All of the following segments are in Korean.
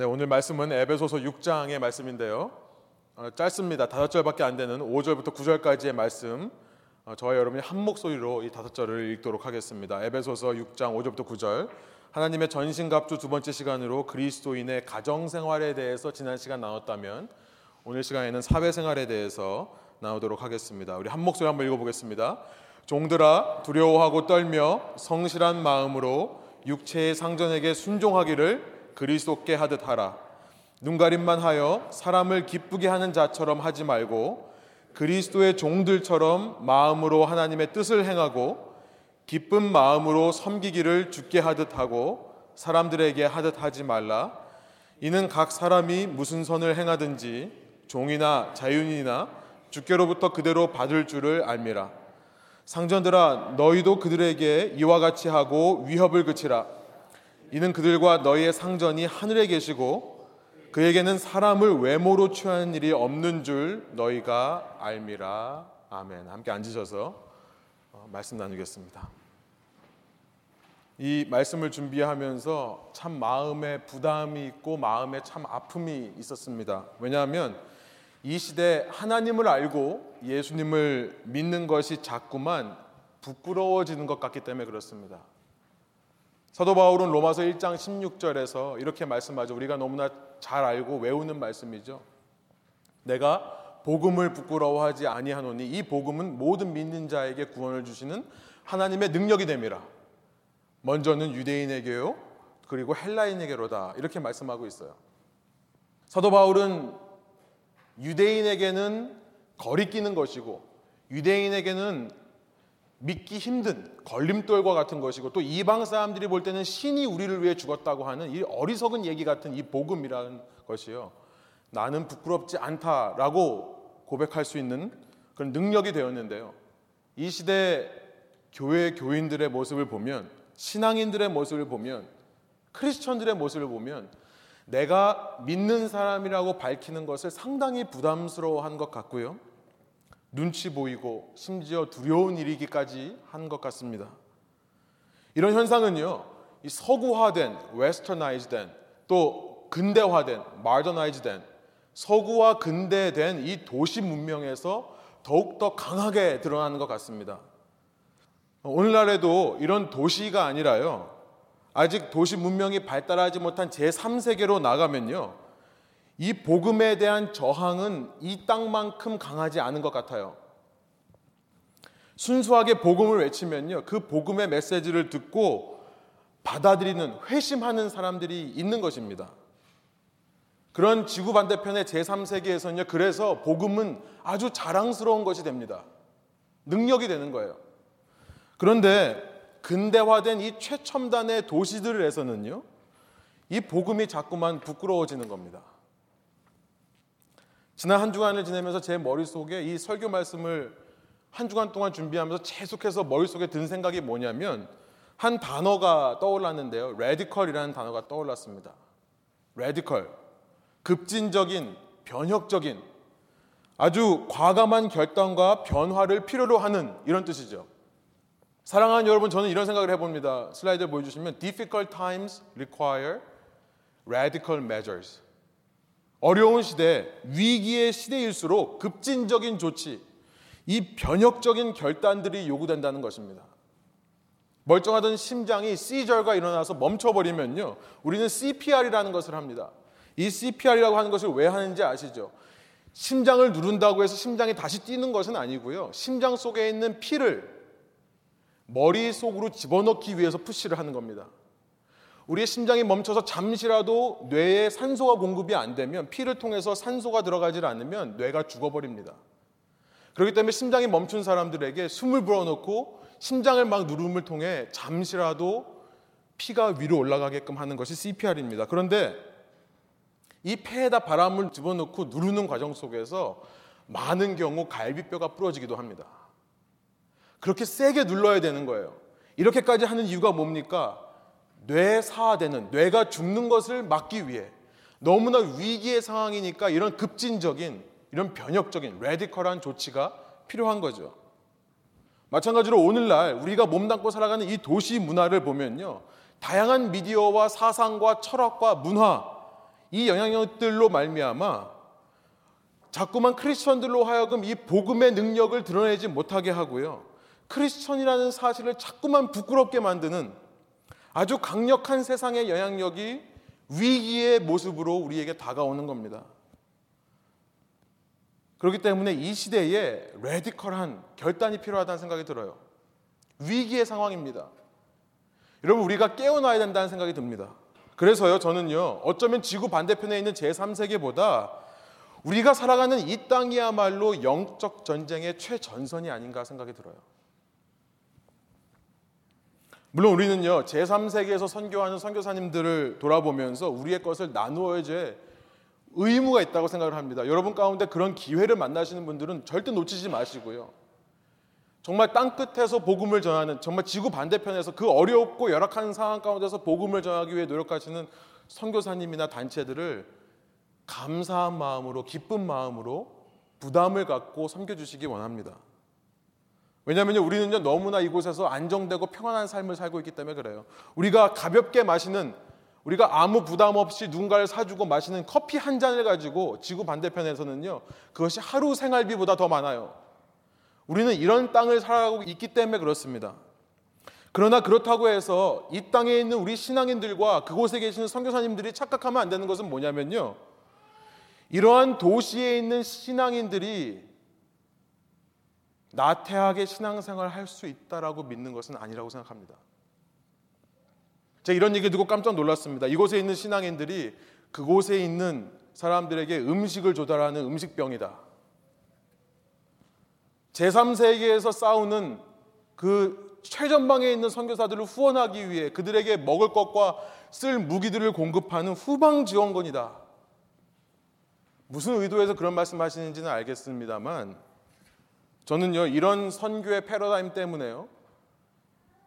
네, 오늘 말씀은 에베소서 6장의 말씀인데요. 어, 짧습니다. 다섯 절밖에 안 되는 5절부터 9절까지의 말씀. 어, 저와 여러분이 한 목소리로 이 다섯 절을 읽도록 하겠습니다. 에베소서 6장 5절부터 9절. 하나님의 전신갑주 두 번째 시간으로 그리스도인의 가정 생활에 대해서 지난 시간 나눴다면 오늘 시간에는 사회 생활에 대해서 나오도록 하겠습니다. 우리 한 목소리 한번 읽어보겠습니다. 종들아 두려워하고 떨며 성실한 마음으로 육체의 상전에게 순종하기를 그리스도께 하듯 하라. 눈가림만 하여 사람을 기쁘게 하는 자처럼 하지 말고 그리스도의 종들처럼 마음으로 하나님의 뜻을 행하고 기쁜 마음으로 섬기기를 죽게 하듯 하고 사람들에게 하듯 하지 말라. 이는 각 사람이 무슨 선을 행하든지 종이나 자윤이나 주께로부터 그대로 받을 줄을 알미라. 상전들아 너희도 그들에게 이와 같이 하고 위협을 그치라. 이는 그들과 너희의 상전이 하늘에 계시고 그에게는 사람을 외모로 취하는 일이 없는 줄 너희가 알미라. 아멘. 함께 앉으셔서 어, 말씀 나누겠습니다. 이 말씀을 준비하면서 참 마음에 부담이 있고 마음에 참 아픔이 있었습니다. 왜냐하면 이 시대 하나님을 알고 예수님을 믿는 것이 자꾸만 부끄러워지는 것 같기 때문에 그렇습니다. 사도 바울은 로마서 1장 16절에서 이렇게 말씀하죠. 우리가 너무나 잘 알고 외우는 말씀이죠. 내가 복음을 부끄러워하지 아니하노니 이 복음은 모든 믿는 자에게 구원을 주시는 하나님의 능력이 됨이라. 먼저는 유대인에게요. 그리고 헬라인에게로다. 이렇게 말씀하고 있어요. 사도 바울은 유대인에게는 거리끼는 것이고 유대인에게는 믿기 힘든 걸림돌과 같은 것이고 또 이방 사람들이 볼 때는 신이 우리를 위해 죽었다고 하는 이 어리석은 얘기 같은 이 복음이라는 것이요. 나는 부끄럽지 않다라고 고백할 수 있는 그런 능력이 되었는데요. 이 시대 교회 교인들의 모습을 보면 신앙인들의 모습을 보면 크리스천들의 모습을 보면 내가 믿는 사람이라고 밝히는 것을 상당히 부담스러워한 것 같고요. 눈치 보이고 심지어 두려운 일이기까지 한 것 같습니다. 이런 현상은요, 이 서구화된, 웨스터나이즈된, 또 근대화된, 마더나이즈된, 서구와 근대된 이 도시 문명에서 더욱더 강하게 드러나는 것 같습니다. 오늘날에도 이런 도시가 아니라요, 아직 도시 문명이 발달하지 못한 제3세계로 나가면요, 이 복음에 대한 저항은 이 땅만큼 강하지 않은 것 같아요. 순수하게 복음을 외치면요. 그 복음의 메시지를 듣고 받아들이는, 회심하는 사람들이 있는 것입니다. 그런 지구 반대편의 제3세계에서는요. 그래서 복음은 아주 자랑스러운 것이 됩니다. 능력이 되는 거예요. 그런데 근대화된 이 최첨단의 도시들에서는요. 이 복음이 자꾸만 부끄러워지는 겁니다. 지난 한 주간을 지내면서 제 머릿속에 이 설교 말씀을 한 주간 동안 준비하면서 계속해서 머릿속에 든 생각이 뭐냐면 한 단어가 떠올랐는데요. radical이라는 단어가 떠올랐습니다. radical. 급진적인, 변혁적인, 아주 과감한 결단과 변화를 필요로 하는 이런 뜻이죠. 사랑하는 여러분, 저는 이런 생각을 해봅니다. 슬라이드 보여주시면 difficult times require radical measures. 어려운 시대, 위기의 시대일수록 급진적인 조치, 이 변혁적인 결단들이 요구된다는 것입니다. 멀쩡하던 심장이 C절과 일어나서 멈춰버리면요. 우리는 CPR이라는 것을 합니다. 이 CPR이라고 하는 것을 왜 하는지 아시죠? 심장을 누른다고 해서 심장이 다시 뛰는 것은 아니고요. 심장 속에 있는 피를 머리 속으로 집어넣기 위해서 푸시를 하는 겁니다. 우리의 심장이 멈춰서 잠시라도 뇌에 산소가 공급이 안 되면 피를 통해서 산소가 들어가지 않으면 뇌가 죽어버립니다. 그렇기 때문에 심장이 멈춘 사람들에게 숨을 불어넣고 심장을 막 누름을 통해 잠시라도 피가 위로 올라가게끔 하는 것이 CPR입니다. 그런데 이 폐에다 바람을 집어넣고 누르는 과정 속에서 많은 경우 갈비뼈가 부러지기도 합니다. 그렇게 세게 눌러야 되는 거예요. 이렇게까지 하는 이유가 뭡니까? 뇌사화되는 뇌가 죽는 것을 막기 위해 너무나 위기의 상황이니까 이런 급진적인 이런 변혁적인 레디컬한 조치가 필요한 거죠. 마찬가지로 오늘날 우리가 몸담고 살아가는 이 도시 문화를 보면요. 다양한 미디어와 사상과 철학과 문화 이 영향력들로 말미암아 자꾸만 크리스천들로 하여금 이 복음의 능력을 드러내지 못하게 하고요. 크리스천이라는 사실을 자꾸만 부끄럽게 만드는 아주 강력한 세상의 영향력이 위기의 모습으로 우리에게 다가오는 겁니다. 그렇기 때문에 이 시대에 레디컬한 결단이 필요하다는 생각이 들어요. 위기의 상황입니다. 여러분 우리가 깨어나야 된다는 생각이 듭니다. 그래서요 저는요 어쩌면 지구 반대편에 있는 제3세계보다 우리가 살아가는 이 땅이야말로 영적 전쟁의 최전선이 아닌가 생각이 들어요. 물론 우리는요 제3세계에서 선교하는 선교사님들을 돌아보면서 우리의 것을 나누어야지 의무가 있다고 생각을 합니다. 여러분 가운데 그런 기회를 만나시는 분들은 절대 놓치지 마시고요. 정말 땅 끝에서 복음을 전하는 정말 지구 반대편에서 그 어렵고 열악한 상황 가운데서 복음을 전하기 위해 노력하시는 선교사님이나 단체들을 감사한 마음으로 기쁜 마음으로 부담을 갖고 섬겨 주시기 원합니다. 왜냐하면 우리는요 너무나 이곳에서 안정되고 평안한 삶을 살고 있기 때문에 그래요. 우리가 가볍게 마시는 우리가 아무 부담 없이 누군가를 사주고 마시는 커피 한 잔을 가지고 지구 반대편에서는요 그것이 하루 생활비보다 더 많아요. 우리는 이런 땅을 살아가고 있기 때문에 그렇습니다. 그러나 그렇다고 해서 이 땅에 있는 우리 신앙인들과 그곳에 계시는 선교사님들이 착각하면 안 되는 것은 뭐냐면요. 이러한 도시에 있는 신앙인들이 나태하게 신앙생활을 할 수 있다라고 믿는 것은 아니라고 생각합니다. 제가 이런 얘기 듣고 깜짝 놀랐습니다. 이곳에 있는 신앙인들이 그곳에 있는 사람들에게 음식을 조달하는 음식병이다. 제3세계에서 싸우는 그 최전방에 있는 선교사들을 후원하기 위해 그들에게 먹을 것과 쓸 무기들을 공급하는 후방 지원군이다. 무슨 의도에서 그런 말씀하시는지는 알겠습니다만 저는요 이런 선교의 패러다임 때문에요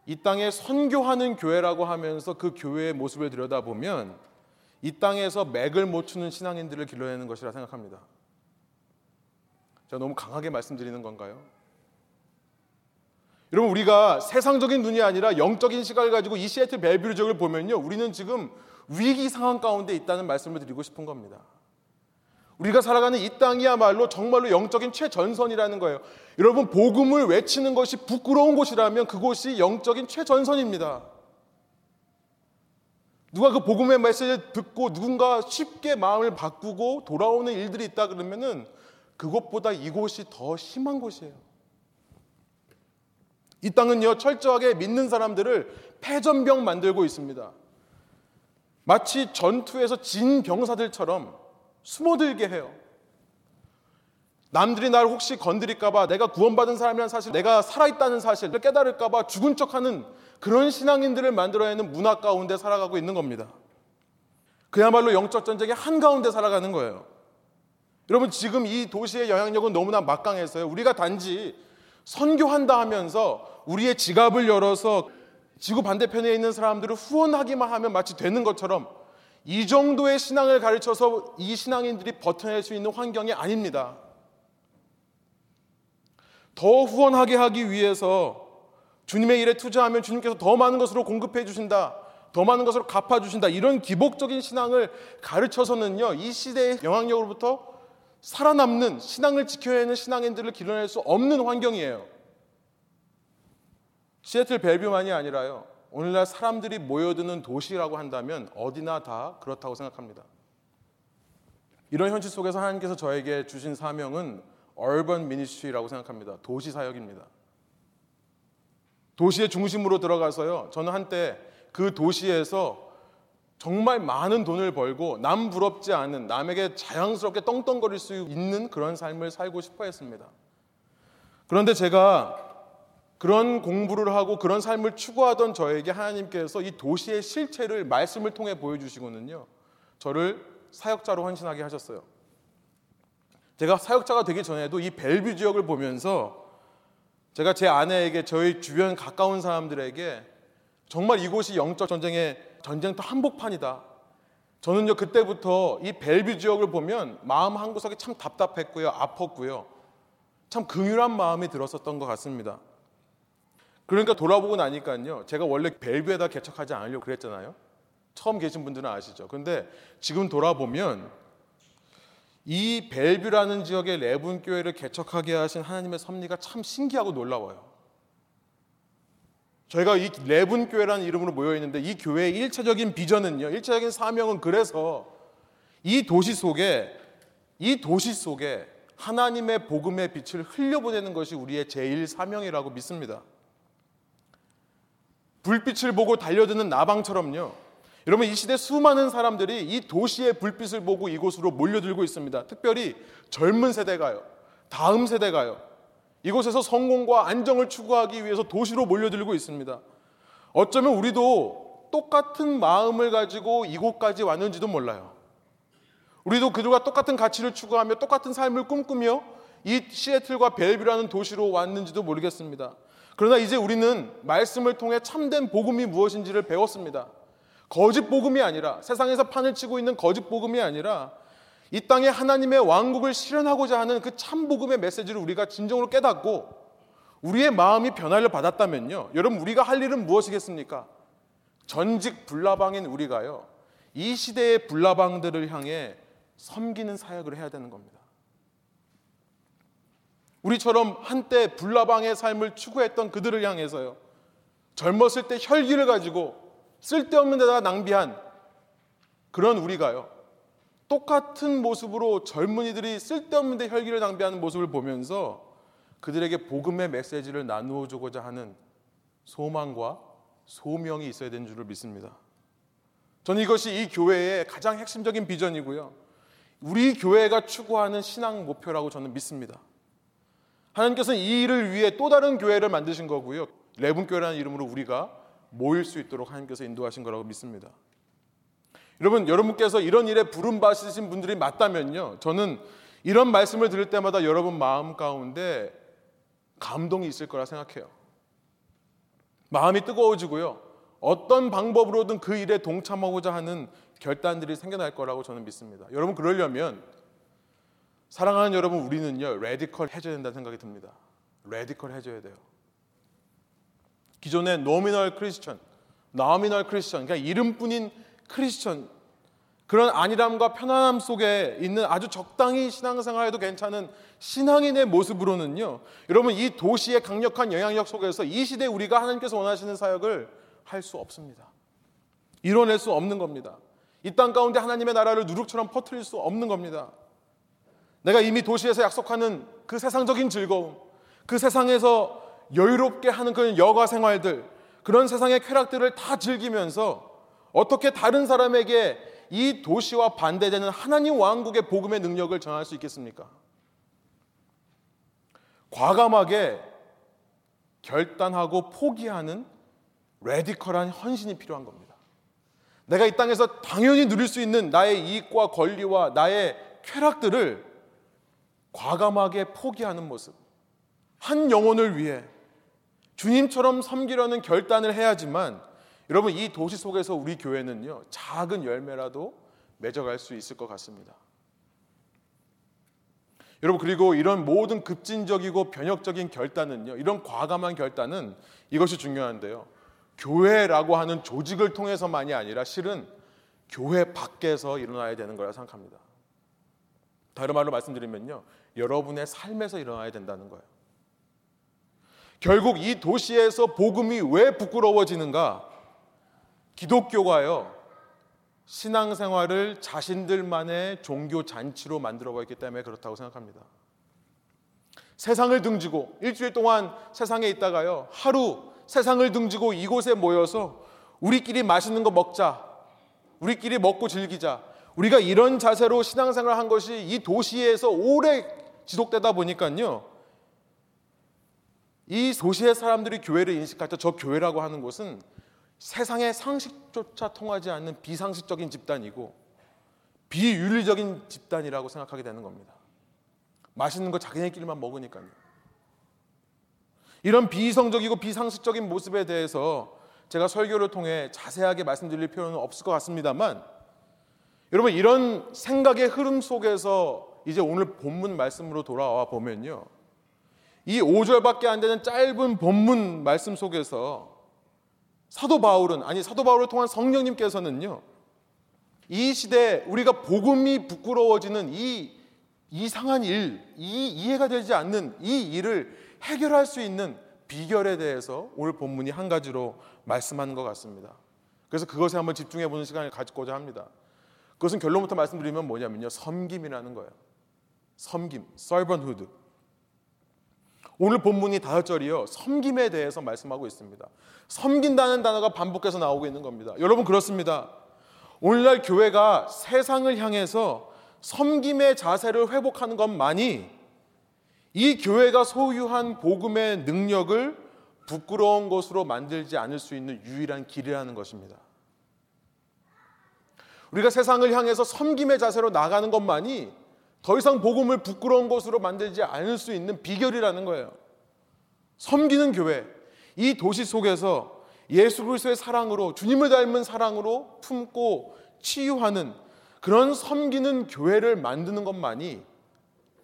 이 땅에 선교하는 교회라고 하면서 그 교회의 모습을 들여다보면 이 땅에서 맥을 못 추는 신앙인들을 길러내는 것이라 생각합니다. 제가 너무 강하게 말씀드리는 건가요? 여러분 우리가 세상적인 눈이 아니라 영적인 시각을 가지고 이 시애틀 벨뷰 지역을 보면요 우리는 지금 위기 상황 가운데 있다는 말씀을 드리고 싶은 겁니다. 우리가 살아가는 이 땅이야말로 정말로 영적인 최전선이라는 거예요. 여러분, 복음을 외치는 것이 부끄러운 곳이라면 그곳이 영적인 최전선입니다. 누가 그 복음의 메시지를 듣고 누군가 쉽게 마음을 바꾸고 돌아오는 일들이 있다 그러면은 그것보다 이곳이 더 심한 곳이에요. 이 땅은요, 철저하게 믿는 사람들을 패전병 만들고 있습니다. 마치 전투에서 진 병사들처럼 숨어들게 해요. 남들이 나를 혹시 건드릴까봐 내가 구원받은 사람이라는 사실, 내가 살아있다는 사실을 깨달을까봐 죽은 척하는 그런 신앙인들을 만들어내는 문화 가운데 살아가고 있는 겁니다. 그야말로 영적 전쟁의 한가운데 살아가는 거예요. 여러분, 지금 이 도시의 영향력은 너무나 막강해서요. 우리가 단지 선교한다 하면서 우리의 지갑을 열어서 지구 반대편에 있는 사람들을 후원하기만 하면 마치 되는 것처럼 이 정도의 신앙을 가르쳐서 이 신앙인들이 버텨낼 수 있는 환경이 아닙니다. 더 후원하게 하기 위해서 주님의 일에 투자하면 주님께서 더 많은 것으로 공급해 주신다. 더 많은 것으로 갚아 주신다. 이런 기복적인 신앙을 가르쳐서는요. 이 시대의 영향력으로부터 살아남는 신앙을 지켜야 하는 신앙인들을 길러낼 수 없는 환경이에요. 시애틀 벨뷰만이 아니라요. 오늘날 사람들이 모여드는 도시라고 한다면 어디나 다 그렇다고 생각합니다. 이런 현실 속에서 하나님께서 저에게 주신 사명은 얼번 미니스트리라고 생각합니다. 도시 사역입니다. 도시의 중심으로 들어가서요. 저는 한때 그 도시에서 정말 많은 돈을 벌고 남 부럽지 않은 남에게 자연스럽게 떵떵거릴 수 있는 그런 삶을 살고 싶어 했습니다. 그런데 제가 그런 공부를 하고 그런 삶을 추구하던 저에게 하나님께서 이 도시의 실체를 말씀을 통해 보여주시고는요. 저를 사역자로 헌신하게 하셨어요. 제가 사역자가 되기 전에도 이 벨뷰 지역을 보면서 제가 제 아내에게 저희 주변 가까운 사람들에게 정말 이곳이 영적 전쟁의 전쟁터 한복판이다. 저는요 그때부터 이 벨뷰 지역을 보면 마음 한 구석이 참 답답했고요, 아팠고요, 참 긍휼한 마음이 들었었던 것 같습니다. 그러니까 돌아보고 나니까요. 제가 원래 벨뷰에다 개척하지 않으려고 그랬잖아요. 처음 계신 분들은 아시죠. 근데 지금 돌아보면 이 벨뷰라는 지역의 레분 교회를 개척하게 하신 하나님의 섭리가 참 신기하고 놀라워요. 저희가 이 레분 교회라는 이름으로 모여 있는데 이 교회의 일차적인 비전은요. 일차적인 사명은 그래서 이 도시 속에 이 도시 속에 하나님의 복음의 빛을 흘려보내는 것이 우리의 제일 사명이라고 믿습니다. 불빛을 보고 달려드는 나방처럼요. 여러분 이 시대 수많은 사람들이 이 도시의 불빛을 보고 이곳으로 몰려들고 있습니다. 특별히 젊은 세대가요. 다음 세대가요. 이곳에서 성공과 안정을 추구하기 위해서 도시로 몰려들고 있습니다. 어쩌면 우리도 똑같은 마음을 가지고 이곳까지 왔는지도 몰라요. 우리도 그들과 똑같은 가치를 추구하며 똑같은 삶을 꿈꾸며 이 시애틀과 벨뷰라는 도시로 왔는지도 모르겠습니다. 그러나 이제 우리는 말씀을 통해 참된 복음이 무엇인지를 배웠습니다. 거짓 복음이 아니라 세상에서 판을 치고 있는 거짓 복음이 아니라 이 땅에 하나님의 왕국을 실현하고자 하는 그 참 복음의 메시지를 우리가 진정으로 깨닫고 우리의 마음이 변화를 받았다면요. 여러분 우리가 할 일은 무엇이겠습니까? 전직 불나방인 우리가요. 이 시대의 불나방들을 향해 섬기는 사역을 해야 되는 겁니다. 우리처럼 한때 불나방의 삶을 추구했던 그들을 향해서요. 젊었을 때 혈기를 가지고 쓸데없는 데다가 낭비한 그런 우리가요. 똑같은 모습으로 젊은이들이 쓸데없는 데 혈기를 낭비하는 모습을 보면서 그들에게 복음의 메시지를 나누어 주고자 하는 소망과 소명이 있어야 되는 줄을 믿습니다. 저는 이것이 이 교회의 가장 핵심적인 비전이고요. 우리 교회가 추구하는 신앙 목표라고 저는 믿습니다. 하나님께서는 이 일을 위해 또 다른 교회를 만드신 거고요. 레분교회라는 이름으로 우리가 모일 수 있도록 하나님께서 인도하신 거라고 믿습니다. 여러분, 여러분께서 이런 일에 부름 받으신 분들이 맞다면요. 저는 이런 말씀을 들을 때마다 여러분 마음 가운데 감동이 있을 거라 생각해요. 마음이 뜨거워지고요. 어떤 방법으로든 그 일에 동참하고자 하는 결단들이 생겨날 거라고 저는 믿습니다. 여러분 그러려면 사랑하는 여러분 우리는요 radical 해줘야 된다는 생각이 듭니다. radical 해줘야 돼요. 기존의 nominal 크리스천, nominal 크리스천, 그러니까 이름뿐인 크리스천 그런 안일함과 편안함 속에 있는 아주 적당히 신앙생활해도 괜찮은 신앙인의 모습으로는요. 여러분 이 도시의 강력한 영향력 속에서 이 시대 우리가 하나님께서 원하시는 사역을 할 수 없습니다. 이뤄낼 수 없는 겁니다. 이 땅 가운데 하나님의 나라를 누룩처럼 퍼뜨릴 수 없는 겁니다. 내가 이미 도시에서 약속하는 그 세상적인 즐거움, 그 세상에서 여유롭게 하는 그런 여가 생활들, 그런 세상의 쾌락들을 다 즐기면서 어떻게 다른 사람에게 이 도시와 반대되는 하나님 왕국의 복음의 능력을 전할 수 있겠습니까? 과감하게 결단하고 포기하는 레디컬한 헌신이 필요한 겁니다. 내가 이 땅에서 당연히 누릴 수 있는 나의 이익과 권리와 나의 쾌락들을 과감하게 포기하는 모습. 한 영혼을 위해 주님처럼 섬기려는 결단을 해야지만 여러분 이 도시 속에서 우리 교회는요 작은 열매라도 맺어갈 수 있을 것 같습니다. 여러분 그리고 이런 모든 급진적이고 변혁적인 결단은요 이런 과감한 결단은 이것이 중요한데요 교회라고 하는 조직을 통해서만이 아니라 실은 교회 밖에서 일어나야 되는 거라 생각합니다. 다른 말로 말씀드리면요 여러분의 삶에서 일어나야 된다는 거예요. 결국 이 도시에서 복음이 왜 부끄러워지는가? 기독교가요, 신앙생활을 자신들만의 종교 잔치로 만들어 버렸기 때문에 그렇다고 생각합니다. 세상을 등지고 일주일 동안 세상에 있다가요, 하루 세상을 등지고 이곳에 모여서 우리끼리 맛있는 거 먹자, 우리끼리 먹고 즐기자, 우리가 이런 자세로 신앙생활을 한 것이 이 도시에서 오래 지속되다 보니까요. 이 도시의 사람들이 교회를 인식할 때 저 교회라고 하는 곳은 세상의 상식조차 통하지 않는 비상식적인 집단이고 비윤리적인 집단이라고 생각하게 되는 겁니다. 맛있는 거 자기네끼리만 먹으니까요. 이런 비이성적이고 비상식적인 모습에 대해서 제가 설교를 통해 자세하게 말씀드릴 필요는 없을 것 같습니다만 여러분 이런 생각의 흐름 속에서 이제 오늘 본문 말씀으로 돌아와 보면요. 이 5절밖에 안 되는 짧은 본문 말씀 속에서 사도 바울은 아니 사도 바울을 통한 성령님께서는요. 이 시대에 우리가 복음이 부끄러워지는 이 이상한 일, 이 이해가 되지 않는 이 일을 해결할 수 있는 비결에 대해서 오늘 본문이 한 가지로 말씀하는 것 같습니다. 그래서 그것에 한번 집중해 보는 시간을 가지고자 합니다. 그것은 결론부터 말씀드리면 뭐냐면요. 섬김이라는 거예요. 섬김, servanthood. 오늘 본문이 다섯 절이요. 섬김에 대해서 말씀하고 있습니다. 섬긴다는 단어가 반복해서 나오고 있는 겁니다. 여러분 그렇습니다. 오늘날 교회가 세상을 향해서 섬김의 자세를 회복하는 것만이 이 교회가 소유한 복음의 능력을 부끄러운 것으로 만들지 않을 수 있는 유일한 길이라는 것입니다. 우리가 세상을 향해서 섬김의 자세로 나가는 것만이 더 이상 복음을 부끄러운 것으로 만들지 않을 수 있는 비결이라는 거예요. 섬기는 교회, 이 도시 속에서 예수 그리스도의 사랑으로 주님을 닮은 사랑으로 품고 치유하는 그런 섬기는 교회를 만드는 것만이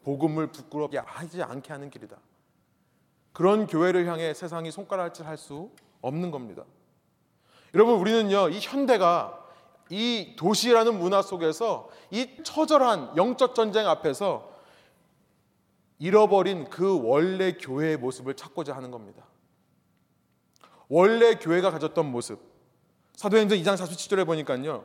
복음을 부끄럽게 하지 않게 하는 길이다. 그런 교회를 향해 세상이 손가락질 할 수 없는 겁니다. 여러분 우리는요 이 현대가 이 도시라는 문화 속에서 이 처절한 영적 전쟁 앞에서 잃어버린 그 원래 교회의 모습을 찾고자 하는 겁니다. 원래 교회가 가졌던 모습. 사도행전 2장 47절에 보니까요.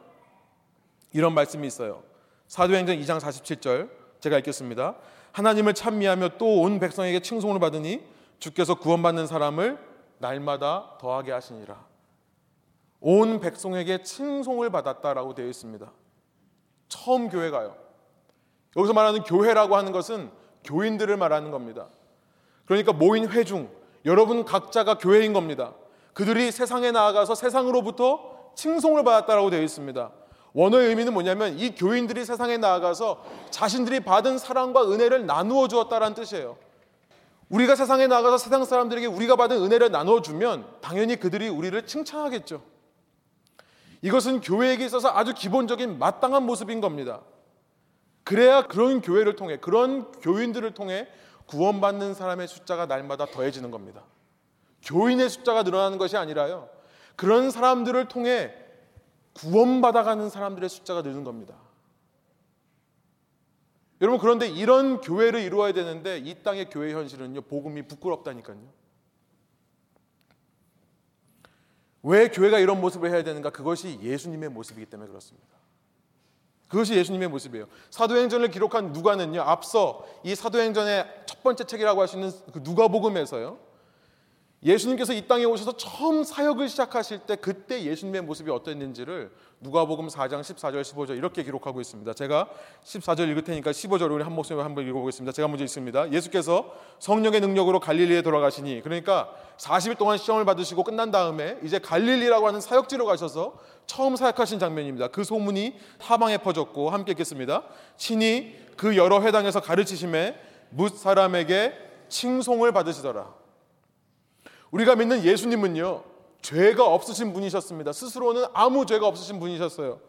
이런 말씀이 있어요. 사도행전 2장 47절 제가 읽겠습니다. 하나님을 찬미하며 또 온 백성에게 칭송을 받으니 주께서 구원받는 사람을 날마다 더하게 하시니라. 온 백성에게 칭송을 받았다라고 되어 있습니다. 처음 교회가요. 여기서 말하는 교회라고 하는 것은 교인들을 말하는 겁니다. 그러니까 모인 회중, 여러분 각자가 교회인 겁니다. 그들이 세상에 나아가서 세상으로부터 칭송을 받았다라고 되어 있습니다. 원어의 의미는 뭐냐면 이 교인들이 세상에 나아가서 자신들이 받은 사랑과 은혜를 나누어 주었다라는 뜻이에요. 우리가 세상에 나가서 세상 사람들에게 우리가 받은 은혜를 나눠 주면 당연히 그들이 우리를 칭찬하겠죠. 이것은 교회에게 있어서 아주 기본적인 마땅한 모습인 겁니다. 그래야 그런 교회를 통해 그런 교인들을 통해 구원받는 사람의 숫자가 날마다 더해지는 겁니다. 교인의 숫자가 늘어나는 것이 아니라요. 그런 사람들을 통해 구원받아가는 사람들의 숫자가 늘는 겁니다. 여러분 그런데 이런 교회를 이루어야 되는데 이 땅의 교회 현실은요 복음이 부끄럽다니까요. 왜 교회가 이런 모습을 해야 되는가? 그것이 예수님의 모습이기 때문에 그렇습니다. 그것이 예수님의 모습이에요. 사도행전을 기록한 누가는요 앞서 이 사도행전의 첫 번째 책이라고 할 수 있는 그 누가복음에서요 예수님께서 이 땅에 오셔서 처음 사역을 시작하실 때 그때 예수님의 모습이 어땠는지를 누가복음 4장 14절 15절 이렇게 기록하고 있습니다. 제가 14절 읽을 테니까 15절 우리 한 목소리로 한번 읽어보겠습니다. 제가 먼저 읽습니다. 예수께서 성령의 능력으로 갈릴리에 돌아가시니 그러니까 40일 동안 시험을 받으시고 끝난 다음에 이제 갈릴리라고 하는 사역지로 가셔서 처음 사역하신 장면입니다. 그 소문이 타방에 퍼졌고 함께 읽겠습니다. 친히 그 여러 회당에서 가르치심에 뭇 사람에게 칭송을 받으시더라. 우리가 믿는 예수님은요, 죄가 없으신 분이셨습니다. 스스로는 아무 죄가 없으신 분이셨어요.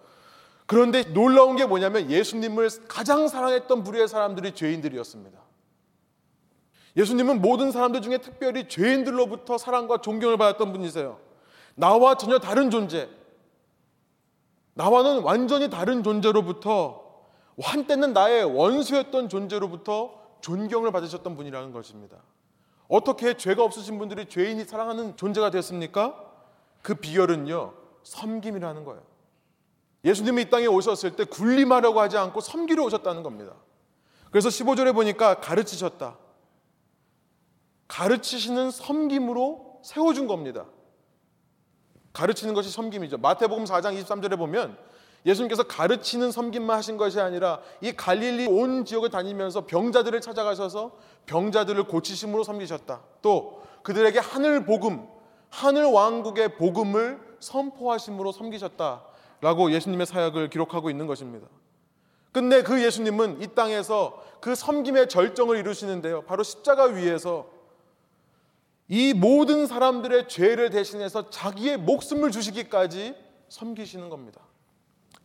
그런데 놀라운 게 뭐냐면 예수님을 가장 사랑했던 부류의 사람들이 죄인들이었습니다. 예수님은 모든 사람들 중에 특별히 죄인들로부터 사랑과 존경을 받았던 분이세요. 나와 전혀 다른 존재, 나와는 완전히 다른 존재로부터 한때는 나의 원수였던 존재로부터 존경을 받으셨던 분이라는 것입니다. 어떻게 죄가 없으신 분들이 죄인이 사랑하는 존재가 됐습니까? 그 비결은요, 섬김이라는 거예요. 예수님이 이 땅에 오셨을 때 군림하려고 하지 않고 섬기러 오셨다는 겁니다. 그래서 15절에 보니까 가르치셨다. 가르치시는 섬김으로 세워준 겁니다. 가르치는 것이 섬김이죠. 마태복음 4장 23절에 보면 예수님께서 가르치는 섬김만 하신 것이 아니라 이 갈릴리 온 지역을 다니면서 병자들을 찾아가셔서 병자들을 고치심으로 섬기셨다. 또 그들에게 하늘 복음, 하늘 왕국의 복음을 선포하심으로 섬기셨다라고 예수님의 사역을 기록하고 있는 것입니다. 끝내 그 예수님은 이 땅에서 그 섬김의 절정을 이루시는데요. 바로 십자가 위에서 이 모든 사람들의 죄를 대신해서 자기의 목숨을 주시기까지 섬기시는 겁니다.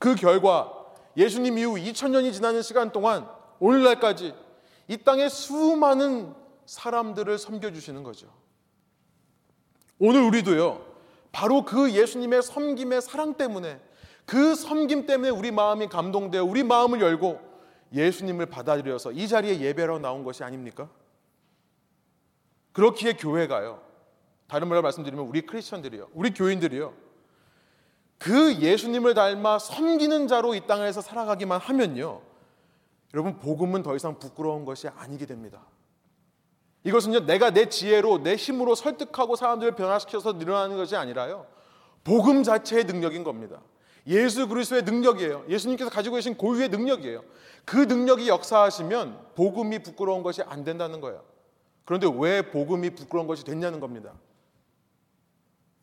그 결과 예수님 이후 2000년이 지나는 시간 동안 오늘날까지 이 땅에 수많은 사람들을 섬겨주시는 거죠. 오늘 우리도요, 바로 그 예수님의 섬김의 사랑 때문에 그 섬김 때문에 우리 마음이 감동되어 우리 마음을 열고 예수님을 받아들여서 이 자리에 예배로 나온 것이 아닙니까? 그렇기에 교회가요. 다른 말로 말씀드리면 우리 크리스천들이요. 우리 교인들이요. 그 예수님을 닮아 섬기는 자로 이 땅에서 살아가기만 하면요. 여러분 복음은 더 이상 부끄러운 것이 아니게 됩니다. 이것은요 내가 내 지혜로 내 힘으로 설득하고 사람들을 변화시켜서 늘어나는 것이 아니라요 복음 자체의 능력인 겁니다. 예수 그리스도의 능력이에요. 예수님께서 가지고 계신 고유의 능력이에요. 그 능력이 역사하시면 복음이 부끄러운 것이 안 된다는 거예요. 그런데 왜 복음이 부끄러운 것이 됐냐는 겁니다.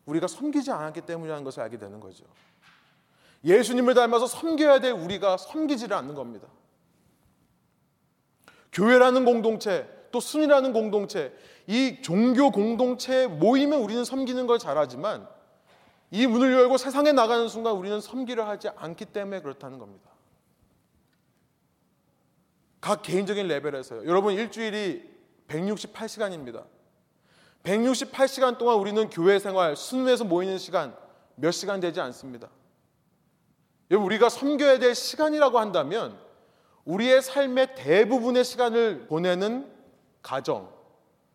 우리가 섬기지 않았기 때문이라는 것을 알게 되는 거죠. 예수님을 닮아서 섬겨야 될 우리가 섬기지를 않는 겁니다. 교회라는 공동체, 또 순이라는 공동체, 이 종교 공동체에 모이면 우리는 섬기는 걸 잘하지만 이 문을 열고 세상에 나가는 순간 우리는 섬기를 하지 않기 때문에 그렇다는 겁니다. 각 개인적인 레벨에서요. 여러분 일주일이 168시간입니다. 168시간 동안 우리는 교회 생활, 순회에서 모이는 시간 몇 시간 되지 않습니다. 여러분 우리가 섬겨야 될 시간이라고 한다면 우리의 삶의 대부분의 시간을 보내는 가정,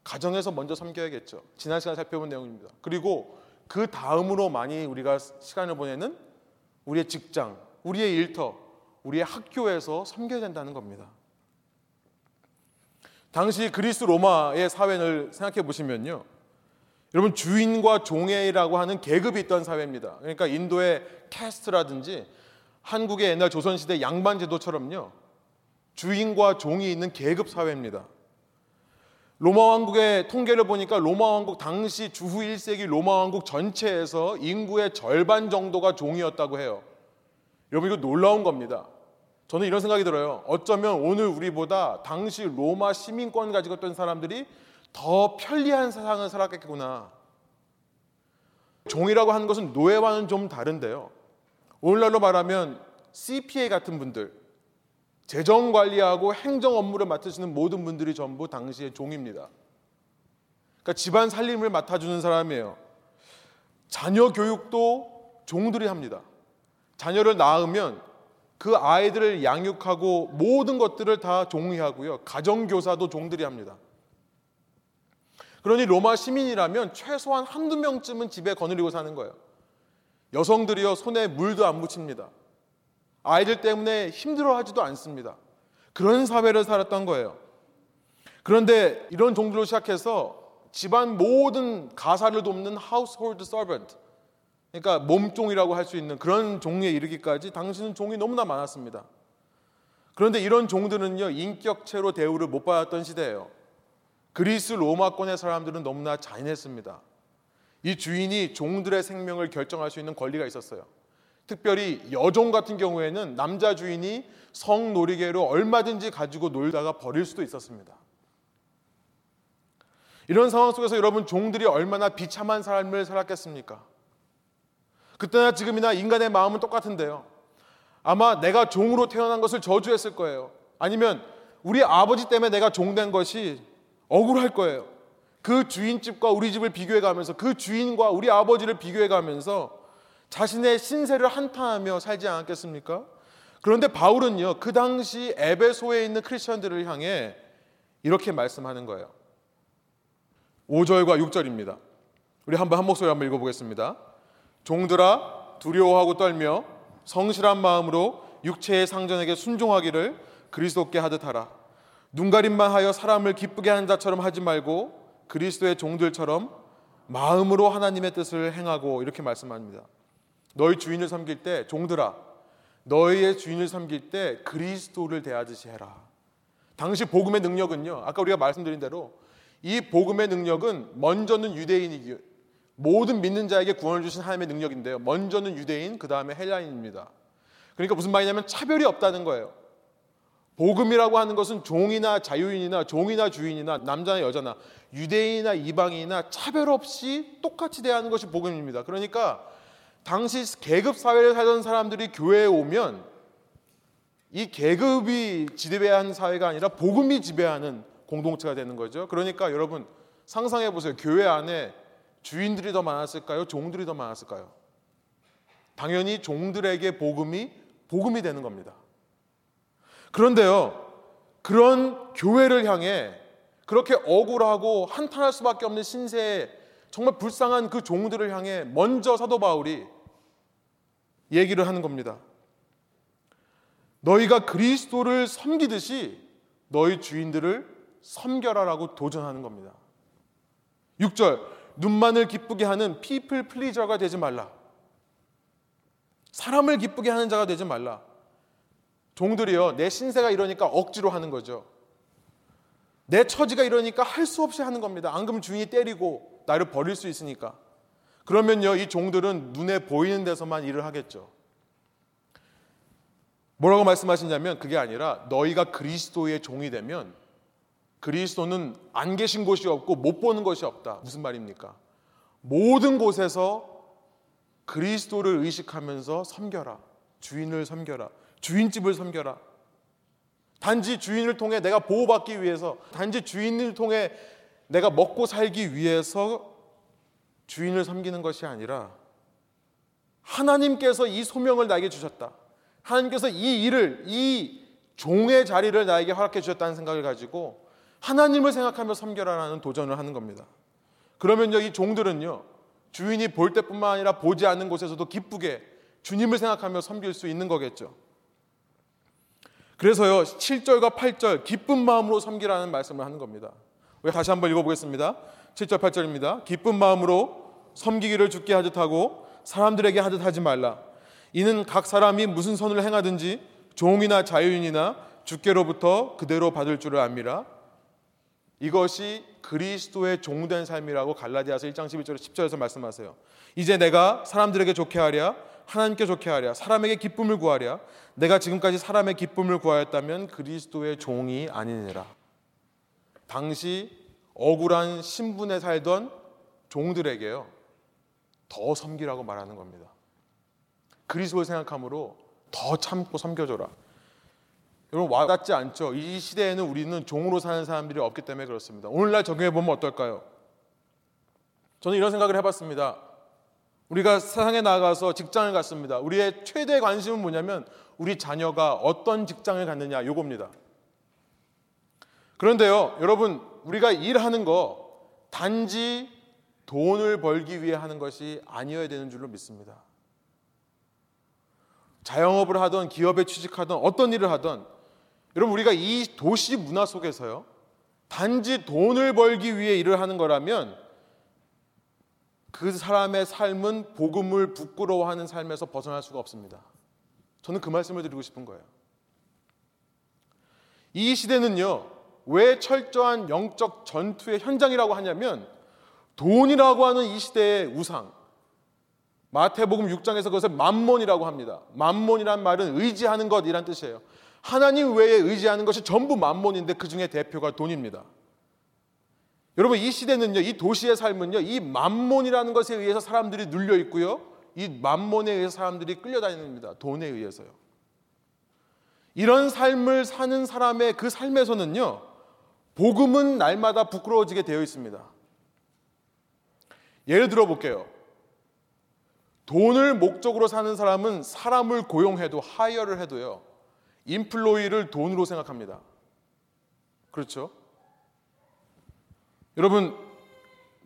가정에서 먼저 섬겨야겠죠. 지난 시간 살펴본 내용입니다. 그리고 그 다음으로 많이 우리가 시간을 보내는 우리의 직장, 우리의 일터, 우리의 학교에서 섬겨야 된다는 겁니다. 당시 그리스 로마의 사회를 생각해 보시면요. 여러분 주인과 종애라고 하는 계급이 있던 사회입니다. 그러니까 인도의 캐스트라든지 한국의 옛날 조선시대 양반 제도처럼요. 주인과 종이 있는 계급 사회입니다. 로마 왕국의 통계를 보니까 로마 왕국 당시 주후 1세기 로마 왕국 전체에서 인구의 절반 정도가 종이었다고 해요. 여러분 이거 놀라운 겁니다. 저는 이런 생각이 들어요. 어쩌면 오늘 우리보다 당시 로마 시민권 가지고 있던 사람들이 더 편리한 세상을 살았겠구나. 종이라고 하는 것은 노예와는 좀 다른데요. 오늘날로 말하면 CPA 같은 분들, 재정 관리하고 행정 업무를 맡으시는 모든 분들이 전부 당시의 종입니다. 그러니까 집안 살림을 맡아주는 사람이에요. 자녀 교육도 종들이 합니다. 자녀를 낳으면 그 아이들을 양육하고 모든 것들을 다 종이 하고요. 가정교사도 종들이 합니다. 그러니 로마 시민이라면 최소한 한두 명쯤은 집에 거느리고 사는 거예요. 여성들이요, 손에 물도 안 묻힙니다. 아이들 때문에 힘들어 하지도 않습니다. 그런 사회를 살았던 거예요. 그런데 이런 종들로 시작해서 집안 모든 가사를 돕는 household servant, 그러니까 몸종이라고 할 수 있는 그런 종에 이르기까지 당신은 종이 너무나 많았습니다. 그런데 이런 종들은요 인격체로 대우를 못 받았던 시대예요. 그리스 로마권의 사람들은 너무나 잔인했습니다. 이 주인이 종들의 생명을 결정할 수 있는 권리가 있었어요. 특별히 여종 같은 경우에는 남자 주인이 성놀이개로 얼마든지 가지고 놀다가 버릴 수도 있었습니다. 이런 상황 속에서 여러분 종들이 얼마나 비참한 삶을 살았겠습니까? 그때나 지금이나 인간의 마음은 똑같은데요. 아마 내가 종으로 태어난 것을 저주했을 거예요. 아니면 우리 아버지 때문에 내가 종된 것이 억울할 거예요. 그 주인집과 우리 집을 비교해 가면서 그 주인과 우리 아버지를 비교해 가면서 자신의 신세를 한탄하며 살지 않았겠습니까? 그런데 바울은요, 그 당시 에베소에 있는 크리스천들을 향해 이렇게 말씀하는 거예요. 5절과 6절입니다. 우리 한번 한 목소리 한번 읽어보겠습니다. 종들아 두려워하고 떨며 성실한 마음으로 육체의 상전에게 순종하기를 그리스도께 하듯 하라. 눈가림만 하여 사람을 기쁘게 하는 자처럼 하지 말고 그리스도의 종들처럼 마음으로 하나님의 뜻을 행하고 이렇게 말씀합니다. 너희 주인을 섬길 때 종들아 너희의 주인을 섬길 때 그리스도를 대하듯이 해라. 당시 복음의 능력은요. 아까 우리가 말씀드린 대로 이 복음의 능력은 먼저는 유대인이기 모든 믿는 자에게 구원을 주신 하나님의 능력인데요. 먼저는 유대인, 그 다음에 헬라인입니다. 그러니까 무슨 말이냐면 차별이 없다는 거예요. 복음이라고 하는 것은 종이나 자유인이나 종이나 주인이나 남자나 여자나 유대인이나 이방인이나 차별 없이 똑같이 대하는 것이 복음입니다. 그러니까 당시 계급 사회를 살던 사람들이 교회에 오면 이 계급이 지배하는 사회가 아니라 복음이 지배하는 공동체가 되는 거죠. 그러니까 여러분 상상해 보세요. 교회 안에 주인들이 더 많았을까요? 종들이 더 많았을까요? 당연히 종들에게 복음이 복음이 되는 겁니다. 그런데요, 그런 교회를 향해 그렇게 억울하고 한탄할 수밖에 없는 신세에 정말 불쌍한 그 종들을 향해 먼저 사도 바울이 얘기를 하는 겁니다. 너희가 그리스도를 섬기듯이 너희 주인들을 섬겨라라고 도전하는 겁니다. 6절 눈만을 기쁘게 하는 people pleaser가 되지 말라. 사람을 기쁘게 하는 자가 되지 말라. 종들이요 내 신세가 이러니까 억지로 하는 거죠. 내 처지가 이러니까 할 수 없이 하는 겁니다. 안 그러면 주인이 때리고 나를 버릴 수 있으니까. 그러면요 이 종들은 눈에 보이는 데서만 일을 하겠죠. 뭐라고 말씀하시냐면 그게 아니라 너희가 그리스도의 종이 되면 그리스도는 안 계신 곳이 없고 못 보는 것이 없다. 무슨 말입니까? 모든 곳에서 그리스도를 의식하면서 섬겨라. 주인을 섬겨라. 주인집을 섬겨라. 단지 주인을 통해 내가 보호받기 위해서, 단지 주인을 통해 내가 먹고 살기 위해서 주인을 섬기는 것이 아니라 하나님께서 이 소명을 나에게 주셨다. 하나님께서 이 일을, 이 종의 자리를 나에게 허락해 주셨다는 생각을 가지고 하나님을 생각하며 섬겨라라는 도전을 하는 겁니다. 그러면요, 이 종들은요, 주인이 볼 때뿐만 아니라 보지 않는 곳에서도 기쁘게 주님을 생각하며 섬길 수 있는 거겠죠. 그래서요, 7절과 8절, 기쁜 마음으로 섬기라는 말씀을 하는 겁니다. 우리 다시 한번 읽어보겠습니다. 7절, 8절입니다. 기쁜 마음으로 섬기기를 죽게 하듯 하고 사람들에게 하듯 하지 말라. 이는 각 사람이 무슨 선을 행하든지 종이나 자유인이나 주께로부터 그대로 받을 줄을 압니다. 이것이 그리스도의 종된 삶이라고 갈라디아서 1장 11절 10절에서 말씀하세요. 이제 내가 사람들에게 좋게 하랴 하나님께 좋게 하랴 사람에게 기쁨을 구하랴 내가 지금까지 사람의 기쁨을 구하였다면 그리스도의 종이 아니니라. 당시 억울한 신분에 살던 종들에게요. 더 섬기라고 말하는 겁니다. 그리스도를 생각함으로 더 참고 섬겨줘라. 여러분 와닿지 않죠? 이 시대에는 우리는 종으로 사는 사람들이 없기 때문에 그렇습니다. 오늘날 적용해 보면 어떨까요? 저는 이런 생각을 해봤습니다. 우리가 세상에 나가서 직장을 갔습니다. 우리의 최대 관심은 뭐냐면 우리 자녀가 어떤 직장을 갖느냐 요겁니다. 그런데요, 여러분 우리가 일하는 거 단지 돈을 벌기 위해 하는 것이 아니어야 되는 줄로 믿습니다. 자영업을 하던 기업에 취직하던 어떤 일을 하던 여러분 우리가 이 도시 문화 속에서요. 단지 돈을 벌기 위해 일을 하는 거라면 그 사람의 삶은 복음을 부끄러워하는 삶에서 벗어날 수가 없습니다. 저는 그 말씀을 드리고 싶은 거예요. 이 시대는요, 왜 철저한 영적 전투의 현장이라고 하냐면 돈이라고 하는 이 시대의 우상. 마태복음 6장에서 그것을 만몬이라고 합니다. 만몬이란 말은 의지하는 것이란 뜻이에요. 하나님 외에 의지하는 것이 전부 만몬인데 그 중에 대표가 돈입니다. 여러분 이 시대는요, 이 도시의 삶은요, 이 만몬이라는 것에 의해서 사람들이 눌려 있고요, 이 만몬에 의해서 사람들이 끌려다닙니다. 돈에 의해서요. 이런 삶을 사는 사람의 그 삶에서는요, 복음은 날마다 부끄러워지게 되어 있습니다. 예를 들어 볼게요. 돈을 목적으로 사는 사람은 사람을 고용해도 hire를 해도요. employee를 돈으로 생각합니다. 그렇죠? 여러분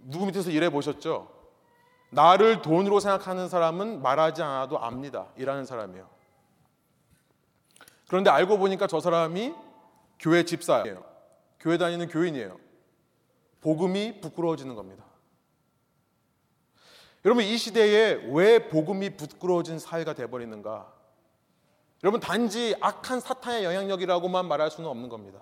누구 밑에서 일해 보셨죠? 나를 돈으로 생각하는 사람은 말하지 않아도 압니다. 일하는 사람이요. 그런데 알고 보니까 저 사람이 교회 집사예요. 교회 다니는 교인이에요. 복음이 부끄러워지는 겁니다. 여러분 이 시대에 왜 복음이 부끄러워진 사회가 돼버리는가? 여러분 단지 악한 사탄의 영향력이라고만 말할 수는 없는 겁니다.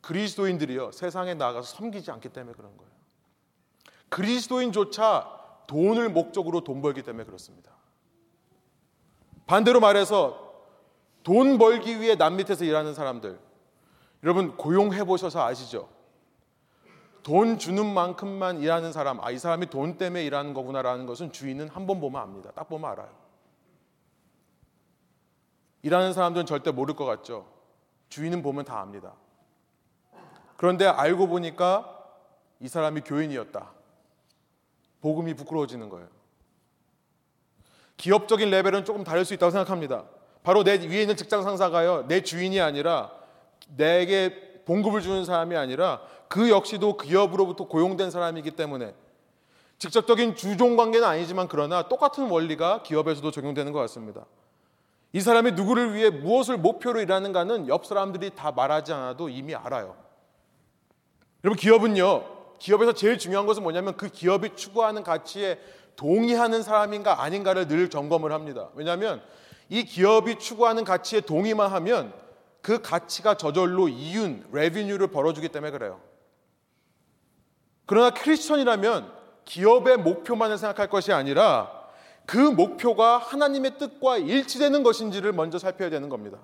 그리스도인들이요 세상에 나가서 섬기지 않기 때문에 그런 거예요. 그리스도인조차 돈을 목적으로 돈 벌기 때문에 그렇습니다. 반대로 말해서 돈 벌기 위해 남 밑에서 일하는 사람들 여러분 고용해 보셔서 아시죠? 돈 주는 만큼만 일하는 사람, 아, 이 사람이 돈 때문에 일하는 거구나라는 것은 주인은 한 번 보면 압니다. 딱 보면 알아요. 일하는 사람들은 절대 모를 것 같죠. 주인은 보면 다 압니다. 그런데 알고 보니까 이 사람이 교인이었다. 복음이 부끄러워지는 거예요. 기업적인 레벨은 조금 다를 수 있다고 생각합니다. 바로 내 위에 있는 직장 상사가요, 내 주인이 아니라 내게 봉급을 주는 사람이 아니라 그 역시도 기업으로부터 고용된 사람이기 때문에 직접적인 주종 관계는 아니지만 그러나 똑같은 원리가 기업에서도 적용되는 것 같습니다. 이 사람이 누구를 위해 무엇을 목표로 일하는가는 옆 사람들이 다 말하지 않아도 이미 알아요. 여러분 기업은요. 기업에서 제일 중요한 것은 뭐냐면 그 기업이 추구하는 가치에 동의하는 사람인가 아닌가를 늘 점검을 합니다. 왜냐하면 이 기업이 추구하는 가치에 동의만 하면 그 가치가 저절로 이윤, 레비뉴를 벌어주기 때문에 그래요. 그러나 크리스천이라면 기업의 목표만을 생각할 것이 아니라 그 목표가 하나님의 뜻과 일치되는 것인지를 먼저 살펴야 되는 겁니다.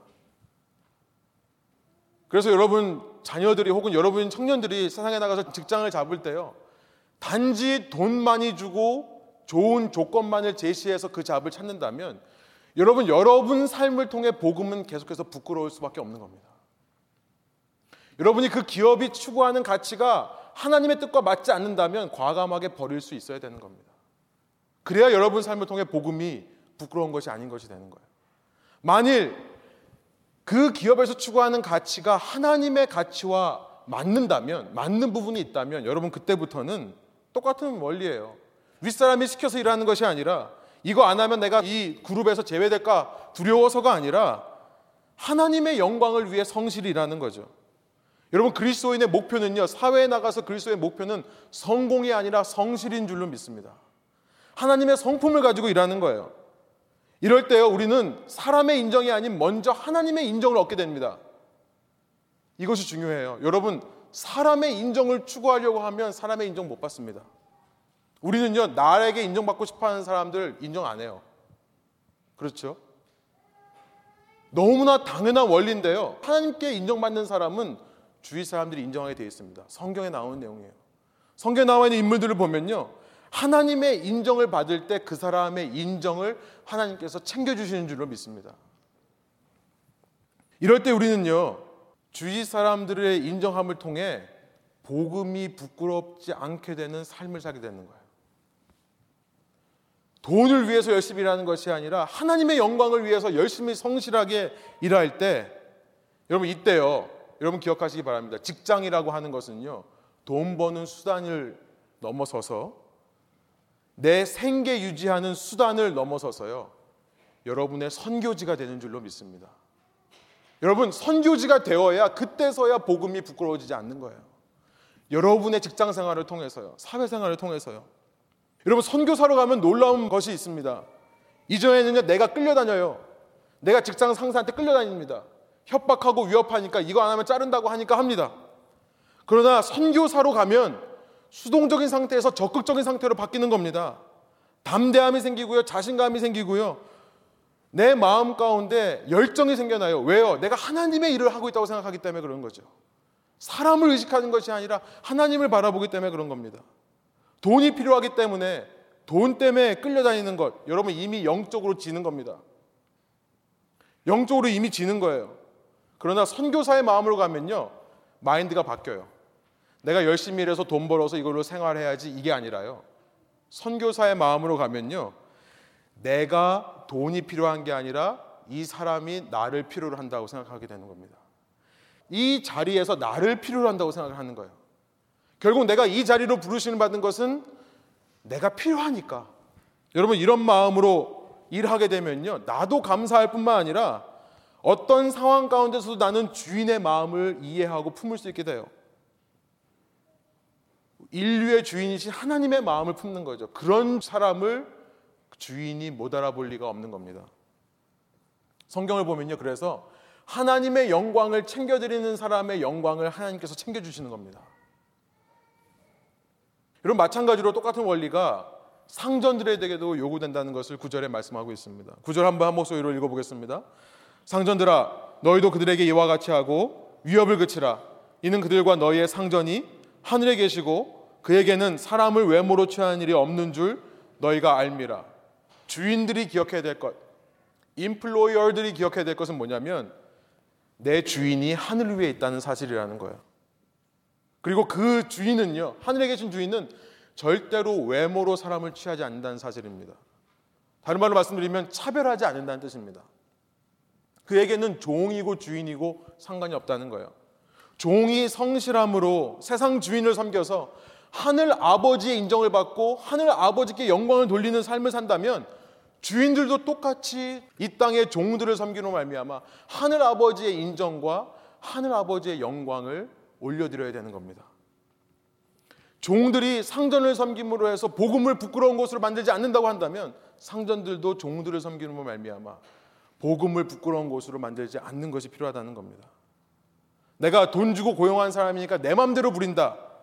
그래서 여러분 자녀들이 혹은 여러분 청년들이 세상에 나가서 직장을 잡을 때요. 단지 돈 많이 주고 좋은 조건만을 제시해서 그 잡을 찾는다면 여러분 여러분 삶을 통해 복음은 계속해서 부끄러울 수밖에 없는 겁니다. 여러분이 그 기업이 추구하는 가치가 하나님의 뜻과 맞지 않는다면 과감하게 버릴 수 있어야 되는 겁니다. 그래야 여러분 삶을 통해 복음이 부끄러운 것이 아닌 것이 되는 거예요. 만일 그 기업에서 추구하는 가치가 하나님의 가치와 맞는다면, 맞는 부분이 있다면 여러분 그때부터는 똑같은 원리예요. 윗사람이 시켜서 일하는 것이 아니라 이거 안 하면 내가 이 그룹에서 제외될까 두려워서가 아니라 하나님의 영광을 위해 성실히 일하는 거죠. 여러분 그리스도인의 목표는요. 사회에 나가서 그리스도의 목표는 성공이 아니라 성실인 줄로 믿습니다. 하나님의 성품을 가지고 일하는 거예요. 이럴 때요. 우리는 사람의 인정이 아닌 먼저 하나님의 인정을 얻게 됩니다. 이것이 중요해요. 여러분 사람의 인정을 추구하려고 하면 사람의 인정 못 받습니다. 우리는요, 나에게 인정받고 싶어 하는 사람들 인정 안 해요. 그렇죠? 너무나 당연한 원리인데요. 하나님께 인정받는 사람은 주위 사람들이 인정하게 되어 있습니다. 성경에 나오는 내용이에요. 성경에 나와 있는 인물들을 보면요. 하나님의 인정을 받을 때 그 사람의 인정을 하나님께서 챙겨주시는 줄로 믿습니다. 이럴 때 우리는요, 주위 사람들의 인정함을 통해 복음이 부끄럽지 않게 되는 삶을 살게 되는 거예요. 돈을 위해서 열심히 일하는 것이 아니라 하나님의 영광을 위해서 열심히 성실하게 일할 때 여러분 이때요. 여러분 기억하시기 바랍니다. 직장이라고 하는 것은요. 돈 버는 수단을 넘어서서 내 생계 유지하는 수단을 넘어서서요. 여러분의 선교지가 되는 줄로 믿습니다. 여러분 선교지가 되어야 그때서야 복음이 부끄러워지지 않는 거예요. 여러분의 직장 생활을 통해서요. 사회 생활을 통해서요. 여러분 선교사로 가면 놀라운 것이 있습니다. 이전에는요 내가 끌려다녀요. 내가 직장 상사한테 끌려다닙니다. 협박하고 위협하니까 이거 안 하면 자른다고 하니까 합니다. 그러나 선교사로 가면 수동적인 상태에서 적극적인 상태로 바뀌는 겁니다. 담대함이 생기고요. 자신감이 생기고요. 내 마음 가운데 열정이 생겨나요. 왜요? 내가 하나님의 일을 하고 있다고 생각하기 때문에 그런 거죠. 사람을 의식하는 것이 아니라 하나님을 바라보기 때문에 그런 겁니다. 돈이 필요하기 때문에 돈 때문에 끌려다니는 것, 여러분 이미 영적으로 지는 겁니다. 영적으로 이미 지는 거예요. 그러나 선교사의 마음으로 가면요, 마인드가 바뀌어요. 내가 열심히 일해서 돈 벌어서 이걸로 생활해야지 이게 아니라요. 선교사의 마음으로 가면요, 내가 돈이 필요한 게 아니라 이 사람이 나를 필요로 한다고 생각하게 되는 겁니다. 이 자리에서 나를 필요로 한다고 생각을 하는 거예요. 결국 내가 이 자리로 부르시는 받은 것은 내가 필요하니까. 여러분 이런 마음으로 일하게 되면요. 나도 감사할 뿐만 아니라 어떤 상황 가운데서도 나는 주인의 마음을 이해하고 품을 수 있게 돼요. 인류의 주인이신 하나님의 마음을 품는 거죠. 그런 사람을 주인이 못 알아볼 리가 없는 겁니다. 성경을 보면요. 그래서 하나님의 영광을 챙겨드리는 사람의 영광을 하나님께서 챙겨주시는 겁니다. 여러분 마찬가지로 똑같은 원리가 상전들에게도 요구된다는 것을 구절에 말씀하고 있습니다. 구절 한번 한 목소리로 읽어보겠습니다. 상전들아 너희도 그들에게 이와 같이 하고 위협을 그치라. 이는 그들과 너희의 상전이 하늘에 계시고 그에게는 사람을 외모로 취하는 일이 없는 줄 너희가 알미라. 주인들이 기억해야 될 것, 인플로이어들이 기억해야 될 것은 뭐냐면 내 주인이 하늘 위에 있다는 사실이라는 거예요. 그리고 그 주인은요, 하늘에 계신 주인은 절대로 외모로 사람을 취하지 않는다는 사실입니다. 다른 말로 말씀드리면 차별하지 않는다는 뜻입니다. 그에게는 종이고 주인이고 상관이 없다는 거예요. 종이 성실함으로 세상 주인을 섬겨서 하늘 아버지의 인정을 받고 하늘 아버지께 영광을 돌리는 삶을 산다면 주인들도 똑같이 이 땅의 종들을 섬기는 말미암아 하늘 아버지의 인정과 하늘 아버지의 영광을 올려드려야 되는 겁니다. 종들이 상전을 섬김으로 해서 복음을 부끄러운 것으로 만들지 않는다고 한다면 상전들도 종들을 섬기는 말미암아 복음을 부끄러운 곳으로 만들지 않는 것이 필요하다는 겁니다. 내가 돈 주고 고용한 사람이니까 내 마음대로 부린다.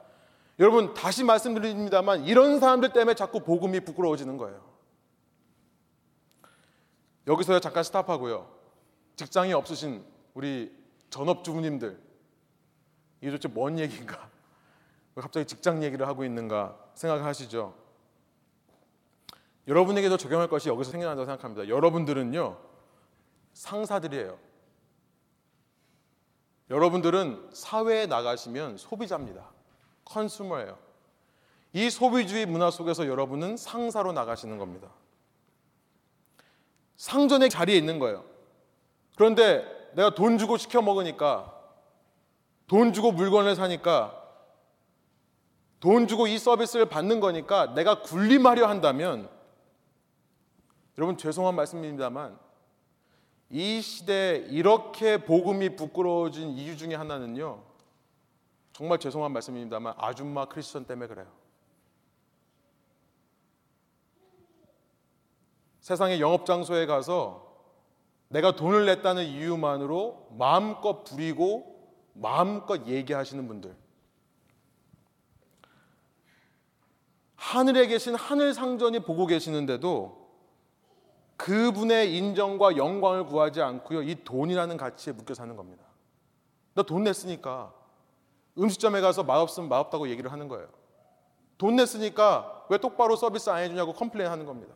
여러분 다시 말씀드립니다만 이런 사람들 때문에 자꾸 복음이 부끄러워지는 거예요. 여기서 잠깐 스탑하고요. 직장이 없으신 우리 전업주부님들 이게 도대체 뭔 얘기인가? 갑자기 직장 얘기를 하고 있는가 생각하시죠? 여러분에게도 적용할 것이 여기서 생겨난다고 생각합니다. 여러분들은요 상사들이에요. 여러분들은 사회에 나가시면 소비자입니다. 컨슈머예요. 이 소비주의 문화 속에서 여러분은 상사로 나가시는 겁니다. 상전의 자리에 있는 거예요. 그런데 내가 돈 주고 시켜 먹으니까 돈 주고 물건을 사니까 돈 주고 이 서비스를 받는 거니까 내가 군림하려 한다면 여러분 죄송한 말씀입니다만 이 시대에 이렇게 복음이 부끄러워진 이유 중에 하나는요. 정말 죄송한 말씀입니다만 아줌마 크리스천 때문에 그래요. 세상의 영업 장소에 가서 내가 돈을 냈다는 이유만으로 마음껏 부리고 마음껏 얘기하시는 분들. 하늘에 계신 하늘 상전이 보고 계시는데도 그분의 인정과 영광을 구하지 않고요. 이 돈이라는 가치에 묶여 사는 겁니다. 나 돈 냈으니까 음식점에 가서 맛없으면 맛없다고 얘기를 하는 거예요. 돈 냈으니까 왜 똑바로 서비스 안 해주냐고 complain 하는 겁니다.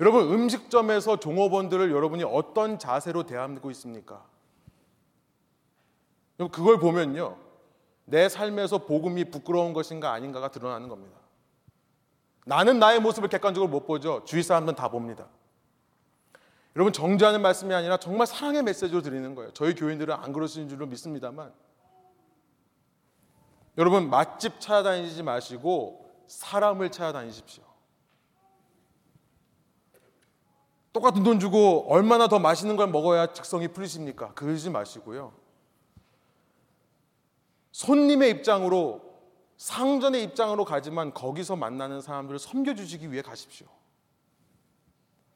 여러분 음식점에서 종업원들을 여러분이 어떤 자세로 대하고 있습니까? 그걸 보면요. 내 삶에서 복음이 부끄러운 것인가 아닌가가 드러나는 겁니다. 나는 나의 모습을 객관적으로 못 보죠. 주위 사람들은 다 봅니다. 여러분 정죄하는 말씀이 아니라 정말 사랑의 메시지로 드리는 거예요. 저희 교인들은 안 그러시는 줄로 믿습니다만 여러분 맛집 찾아다니지 마시고 사람을 찾아다니십시오. 똑같은 돈 주고 얼마나 더 맛있는 걸 먹어야 직성이 풀리십니까? 그러지 마시고요. 손님의 입장으로 상전의 입장으로 가지만 거기서 만나는 사람들을 섬겨주시기 위해 가십시오.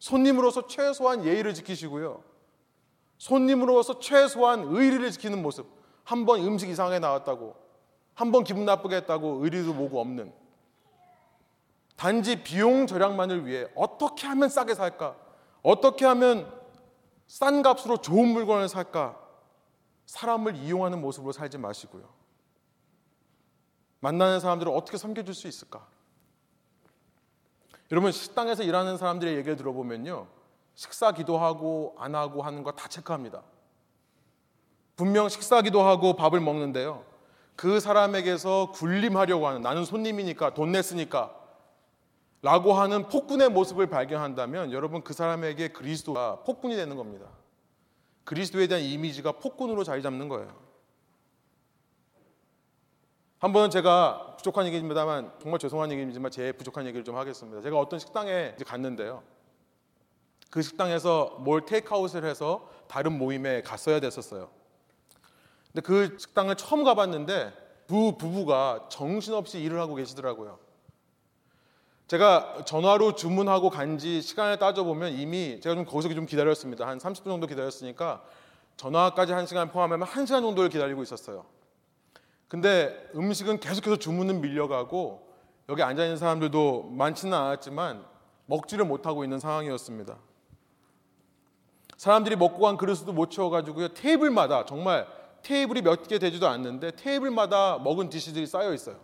손님으로서 최소한 예의를 지키시고요. 손님으로서 최소한 의리를 지키는 모습. 한번 음식 이상하게 나왔다고, 한 번 기분 나쁘게 했다고 의리도 뭐고 없는. 단지 비용 절약만을 위해 어떻게 하면 싸게 살까? 어떻게 하면 싼 값으로 좋은 물건을 살까? 사람을 이용하는 모습으로 살지 마시고요. 만나는 사람들을 어떻게 섬겨줄 수 있을까? 여러분 식당에서 일하는 사람들의 얘기를 들어보면요. 식사 기도하고 안 하고 하는 거 다 체크합니다. 분명 식사 기도하고 밥을 먹는데요. 그 사람에게서 군림하려고 하는 나는 손님이니까 돈 냈으니까 라고 하는 폭군의 모습을 발견한다면 여러분 그 사람에게 그리스도가 폭군이 되는 겁니다. 그리스도에 대한 이미지가 폭군으로 자리 잡는 거예요. 한번 제가 부족한 얘기입니다만 정말 죄송한 얘기지만 제 부족한 얘기를 좀 하겠습니다. 제가 어떤 식당에 갔는데요. 그 식당에서 뭘 테이크아웃을 해서 다른 모임에 갔어야 됐었어요. 근데 그 식당을 처음 가봤는데 부 부부가 정신없이 일을 하고 계시더라고요. 제가 전화로 주문하고 간 지 시간을 따져보면 이미 제가 좀 거기서 좀 기다렸습니다. 한 30분 정도 기다렸으니까 전화까지 1시간 포함하면 1시간 정도를 기다리고 있었어요. 근데 음식은 계속해서 주문은 밀려가고 여기 앉아 있는 사람들도 많지는 않았지만 먹지를 못하고 있는 상황이었습니다. 사람들이 먹고 간 그릇도 못 채워가지고요 테이블마다 정말 테이블이 몇 개 되지도 않는데 테이블마다 먹은 디시들이 쌓여 있어요.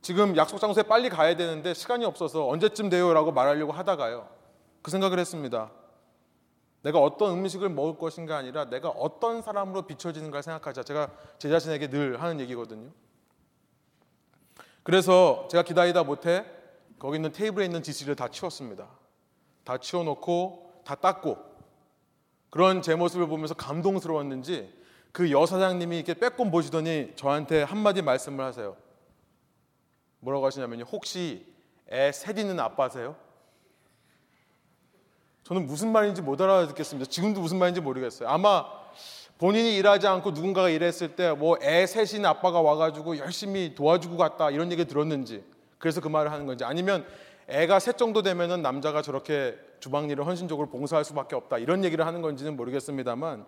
지금 약속 장소에 빨리 가야 되는데 시간이 없어서 언제쯤 돼요라고 말하려고 하다가요 그 생각을 했습니다. 내가 어떤 음식을 먹을 것인가 아니라 내가 어떤 사람으로 비춰지는가 생각하자. 제가 제 자신에게 늘 하는 얘기거든요. 그래서 제가 기다리다 못해 거기 있는 테이블에 있는 지시를 다 치웠습니다. 다 치워놓고 다 닦고 그런 제 모습을 보면서 감동스러웠는지 그 여사장님이 이렇게 빼꼼 보시더니 저한테 한마디 말씀을 하세요. 뭐라고 하시냐면요. 혹시 애 셋 있는 아빠세요? 저는 무슨 말인지 못 알아듣겠습니다. 지금도 무슨 말인지 모르겠어요. 아마 본인이 일하지 않고 누군가가 일했을 때 뭐 애 셋인 아빠가 와가지고 열심히 도와주고 갔다 이런 얘기 들었는지 그래서 그 말을 하는 건지 아니면 애가 셋 정도 되면은 남자가 저렇게 주방 일을 헌신적으로 봉사할 수밖에 없다 이런 얘기를 하는 건지는 모르겠습니다만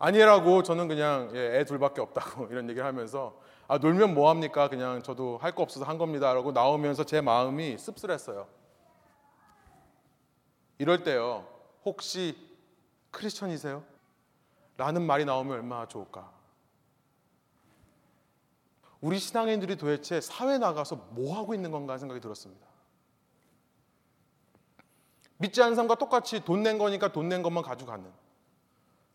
아니라고 저는 그냥 예, 애 둘밖에 없다고 이런 얘기를 하면서 아 놀면 뭐 합니까 그냥 저도 할 거 없어서 한 겁니다라고 나오면서 제 마음이 씁쓸했어요. 이럴 때요 혹시 크리스천이세요? 라는 말이 나오면 얼마나 좋을까? 우리 신앙인들이 도대체 사회 나가서 뭐 하고 있는 건가 생각이 들었습니다. 믿지 않는 사람과 똑같이 돈 낸 거니까 돈 낸 것만 가져가는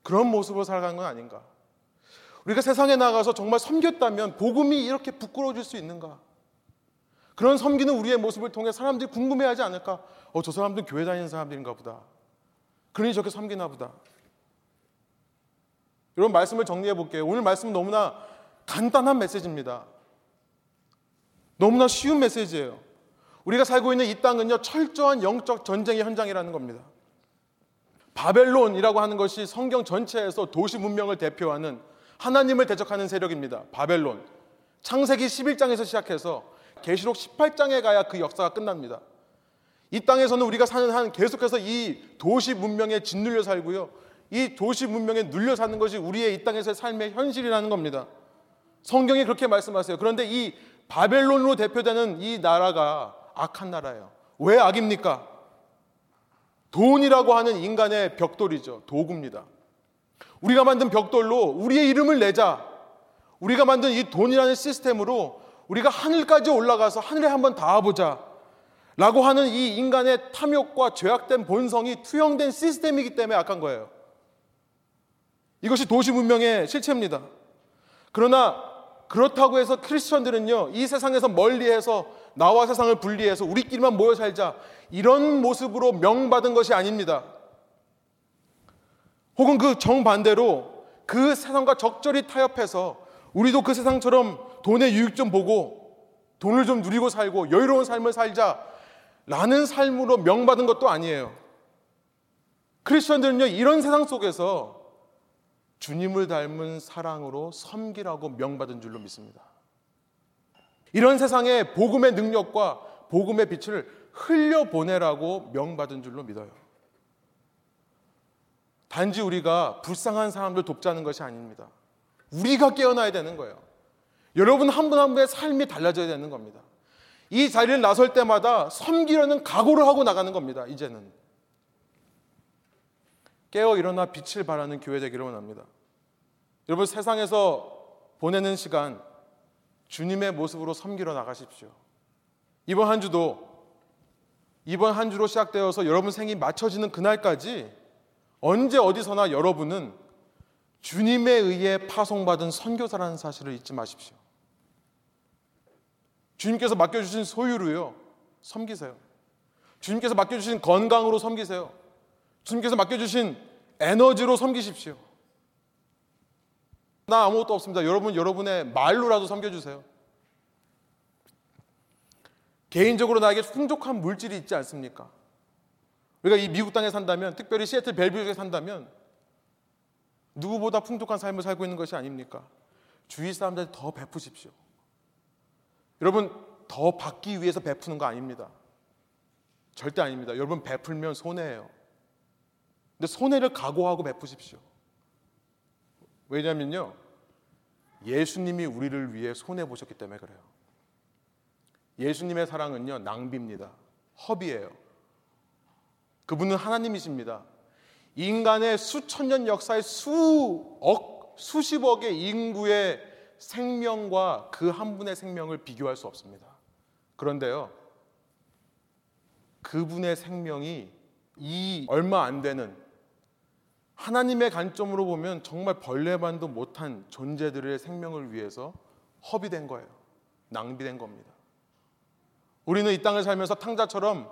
그런 모습으로 살아가는 건 아닌가? 우리가 세상에 나가서 정말 섬겼다면 복음이 이렇게 부끄러워질 수 있는가? 그런 섬기는 우리의 모습을 통해 사람들이 궁금해하지 않을까? 어, 저 사람들 교회 다니는 사람들인가 보다. 그러니 저렇게 섬기나 보다. 여러분 말씀을 정리해 볼게요. 오늘 말씀은 너무나 간단한 메시지입니다. 너무나 쉬운 메시지예요. 우리가 살고 있는 이 땅은요, 철저한 영적 전쟁의 현장이라는 겁니다. 바벨론이라고 하는 것이 성경 전체에서 도시 문명을 대표하는 하나님을 대적하는 세력입니다. 바벨론. 창세기 11장에서 시작해서 계시록 18장에 가야 그 역사가 끝납니다. 이 땅에서는 우리가 사는 한 계속해서 이 도시 문명에 짓눌려 살고요. 이 도시 문명에 눌려 사는 것이 우리의 이 땅에서의 삶의 현실이라는 겁니다. 성경이 그렇게 말씀하세요. 그런데 이 바벨론으로 대표되는 이 나라가 악한 나라예요. 왜 악입니까? 돈이라고 하는 인간의 벽돌이죠. 도구입니다. 우리가 만든 벽돌로 우리의 이름을 내자. 우리가 만든 이 돈이라는 시스템으로 우리가 하늘까지 올라가서 하늘에 한번 닿아보자. 라고 하는 이 인간의 탐욕과 죄악된 본성이 투영된 시스템이기 때문에 악한 거예요. 이것이 도시 문명의 실체입니다. 그러나 그렇다고 해서 크리스천들은요, 이 세상에서 멀리해서 나와 세상을 분리해서 우리끼리만 모여 살자. 이런 모습으로 명받은 것이 아닙니다. 혹은 그 정반대로 그 세상과 적절히 타협해서 우리도 그 세상처럼 돈의 유익 좀 보고 돈을 좀 누리고 살고 여유로운 삶을 살자. 라는 삶으로 명받은 것도 아니에요. 크리스천들은요, 이런 세상 속에서 주님을 닮은 사랑으로 섬기라고 명받은 줄로 믿습니다. 이런 세상에 복음의 능력과 복음의 빛을 흘려보내라고 명받은 줄로 믿어요. 단지 우리가 불쌍한 사람들 돕자는 것이 아닙니다. 우리가 깨어나야 되는 거예요. 여러분 한 분 한 분의 삶이 달라져야 되는 겁니다. 이 자리를 나설 때마다 섬기려는 각오를 하고 나가는 겁니다. 이제는. 깨어 일어나 빛을 발하는 교회 되기를 원합니다. 여러분 세상에서 보내는 시간 주님의 모습으로 섬기러 나가십시오. 이번 한 주도 이번 한 주로 시작되어서 여러분 생이 맞춰지는 그날까지 언제 어디서나 여러분은 주님에 의해 파송받은 선교사라는 사실을 잊지 마십시오. 주님께서 맡겨주신 소유로요, 섬기세요. 주님께서 맡겨주신 건강으로 섬기세요. 주님께서 맡겨주신 에너지로 섬기십시오. 나 아무것도 없습니다. 여러분, 여러분의 말로라도 섬겨주세요. 개인적으로 나에게 풍족한 물질이 있지 않습니까? 우리가 이 미국 땅에 산다면, 특별히 시애틀 벨뷰에 산다면, 누구보다 풍족한 삶을 살고 있는 것이 아닙니까? 주위 사람들 더 베푸십시오. 여러분, 더 받기 위해서 베푸는 거 아닙니다. 절대 아닙니다. 여러분, 베풀면 손해예요. 근데 손해를 각오하고 베푸십시오. 왜냐면요. 예수님이 우리를 위해 손해 보셨기 때문에 그래요. 예수님의 사랑은요, 낭비입니다. 허비예요. 그분은 하나님이십니다. 인간의 수천 년 역사의 수억, 수십억의 인구의 생명과 그 한 분의 생명을 비교할 수 없습니다. 그런데요, 그분의 생명이 이 얼마 안 되는 하나님의 관점으로 보면 정말 벌레반도 못한 존재들의 생명을 위해서 허비된 거예요. 낭비된 겁니다. 우리는 이 땅을 살면서 탕자처럼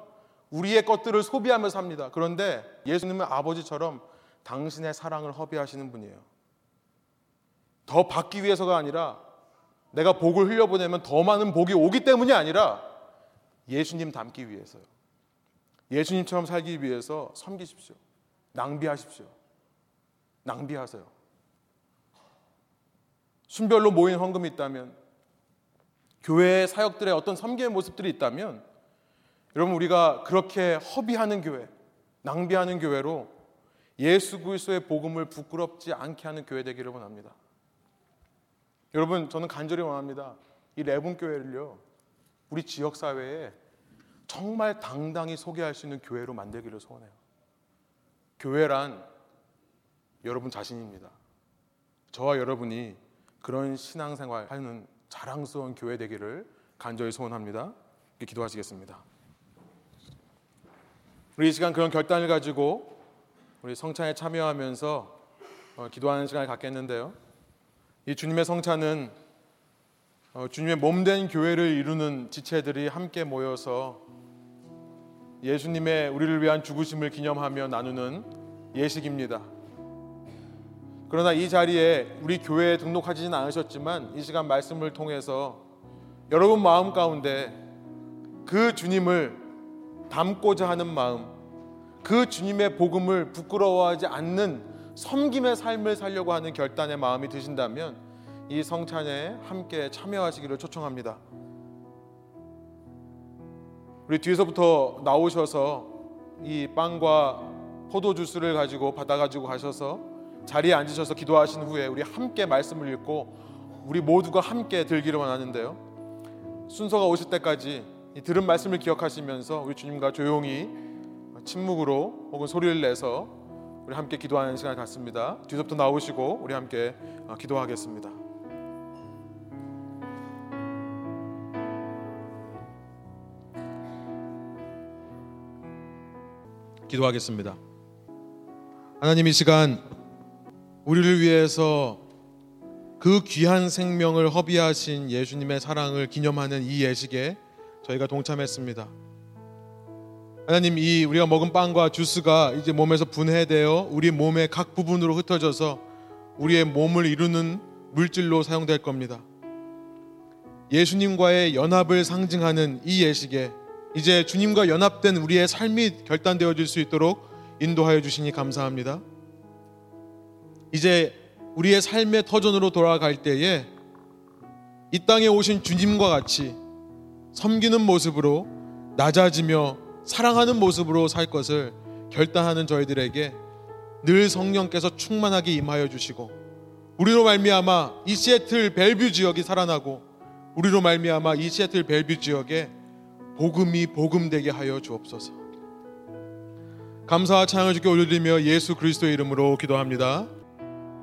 우리의 것들을 소비하며 삽니다. 그런데 예수님은 아버지처럼 당신의 사랑을 허비하시는 분이에요. 더 받기 위해서가 아니라 내가 복을 흘려보내면 더 많은 복이 오기 때문이 아니라 예수님 닮기 위해서요. 예수님처럼 살기 위해서 섬기십시오. 낭비하십시오. 낭비하세요. 순별로 모인 헌금이 있다면 교회 사역들의 어떤 섬기의 모습들이 있다면 여러분 우리가 그렇게 허비하는 교회, 낭비하는 교회로 예수 그리스도의 복음을 부끄럽지 않게 하는 교회 되기를 원합니다. 여러분 저는 간절히 원합니다. 이 레분 교회를요. 우리 지역 사회에 정말 당당히 소개할 수 있는 교회로 만들기를 소원해요. 교회란 여러분 자신입니다. 저와 여러분이 그런 신앙생활 하는 자랑스러운 교회 되기를 간절히 소원합니다. 기도하시겠습니다. 우리 이 시간 그런 결단을 가지고 우리 성찬에 참여하면서 어, 기도하는 시간을 갖겠는데요. 이 주님의 성찬은 어, 주님의 몸된 교회를 이루는 지체들이 함께 모여서 예수님의 우리를 위한 죽으심을 기념하며 나누는 예식입니다. 그러나 이 자리에 우리 교회에 등록하지는 않으셨지만 이 시간 말씀을 통해서 여러분 마음 가운데 그 주님을 담고자 하는 마음, 그 주님의 복음을 부끄러워하지 않는 섬김의 삶을 살려고 하는 결단의 마음이 드신다면 이 성찬에 함께 참여하시기를 초청합니다. 우리 뒤에서부터 나오셔서 이 빵과 포도 주스를 가지고 받아 가지고 가셔서 자리에 앉으셔서 기도하신 후에 우리 함께 말씀을 읽고 우리 모두가 함께 들기를 원하는데요. 순서가 오실 때까지 이 들은 말씀을 기억하시면서 우리 주님과 조용히 침묵으로 혹은 소리를 내서 우리 함께 기도하는 시간을 갖습니다. 뒤서부터 나오시고 우리 함께 어, 기도하겠습니다. 기도하겠습니다. 하나님 이 시간 우리를 위해서 그 귀한 생명을 허비하신 예수님의 사랑을 기념하는 이 예식에 저희가 동참했습니다. 하나님 이 우리가 먹은 빵과 주스가 이제 몸에서 분해되어 우리 몸의 각 부분으로 흩어져서 우리의 몸을 이루는 물질로 사용될 겁니다. 예수님과의 연합을 상징하는 이 예식에 이제 주님과 연합된 우리의 삶이 결단되어질 수 있도록 인도하여 주시니 감사합니다. 이제 우리의 삶의 터전으로 돌아갈 때에 이 땅에 오신 주님과 같이 섬기는 모습으로 낮아지며 사랑하는 모습으로 살 것을 결단하는 저희들에게 늘 성령께서 충만하게 임하여 주시고 우리로 말미암아 이 시애틀 벨뷰 지역이 살아나고 우리로 말미암아 이 시애틀 벨뷰 지역에 복음이 복음되게 하여 주옵소서. 감사와 찬양을 주께 올려드리며 예수 그리스도의 이름으로 기도합니다.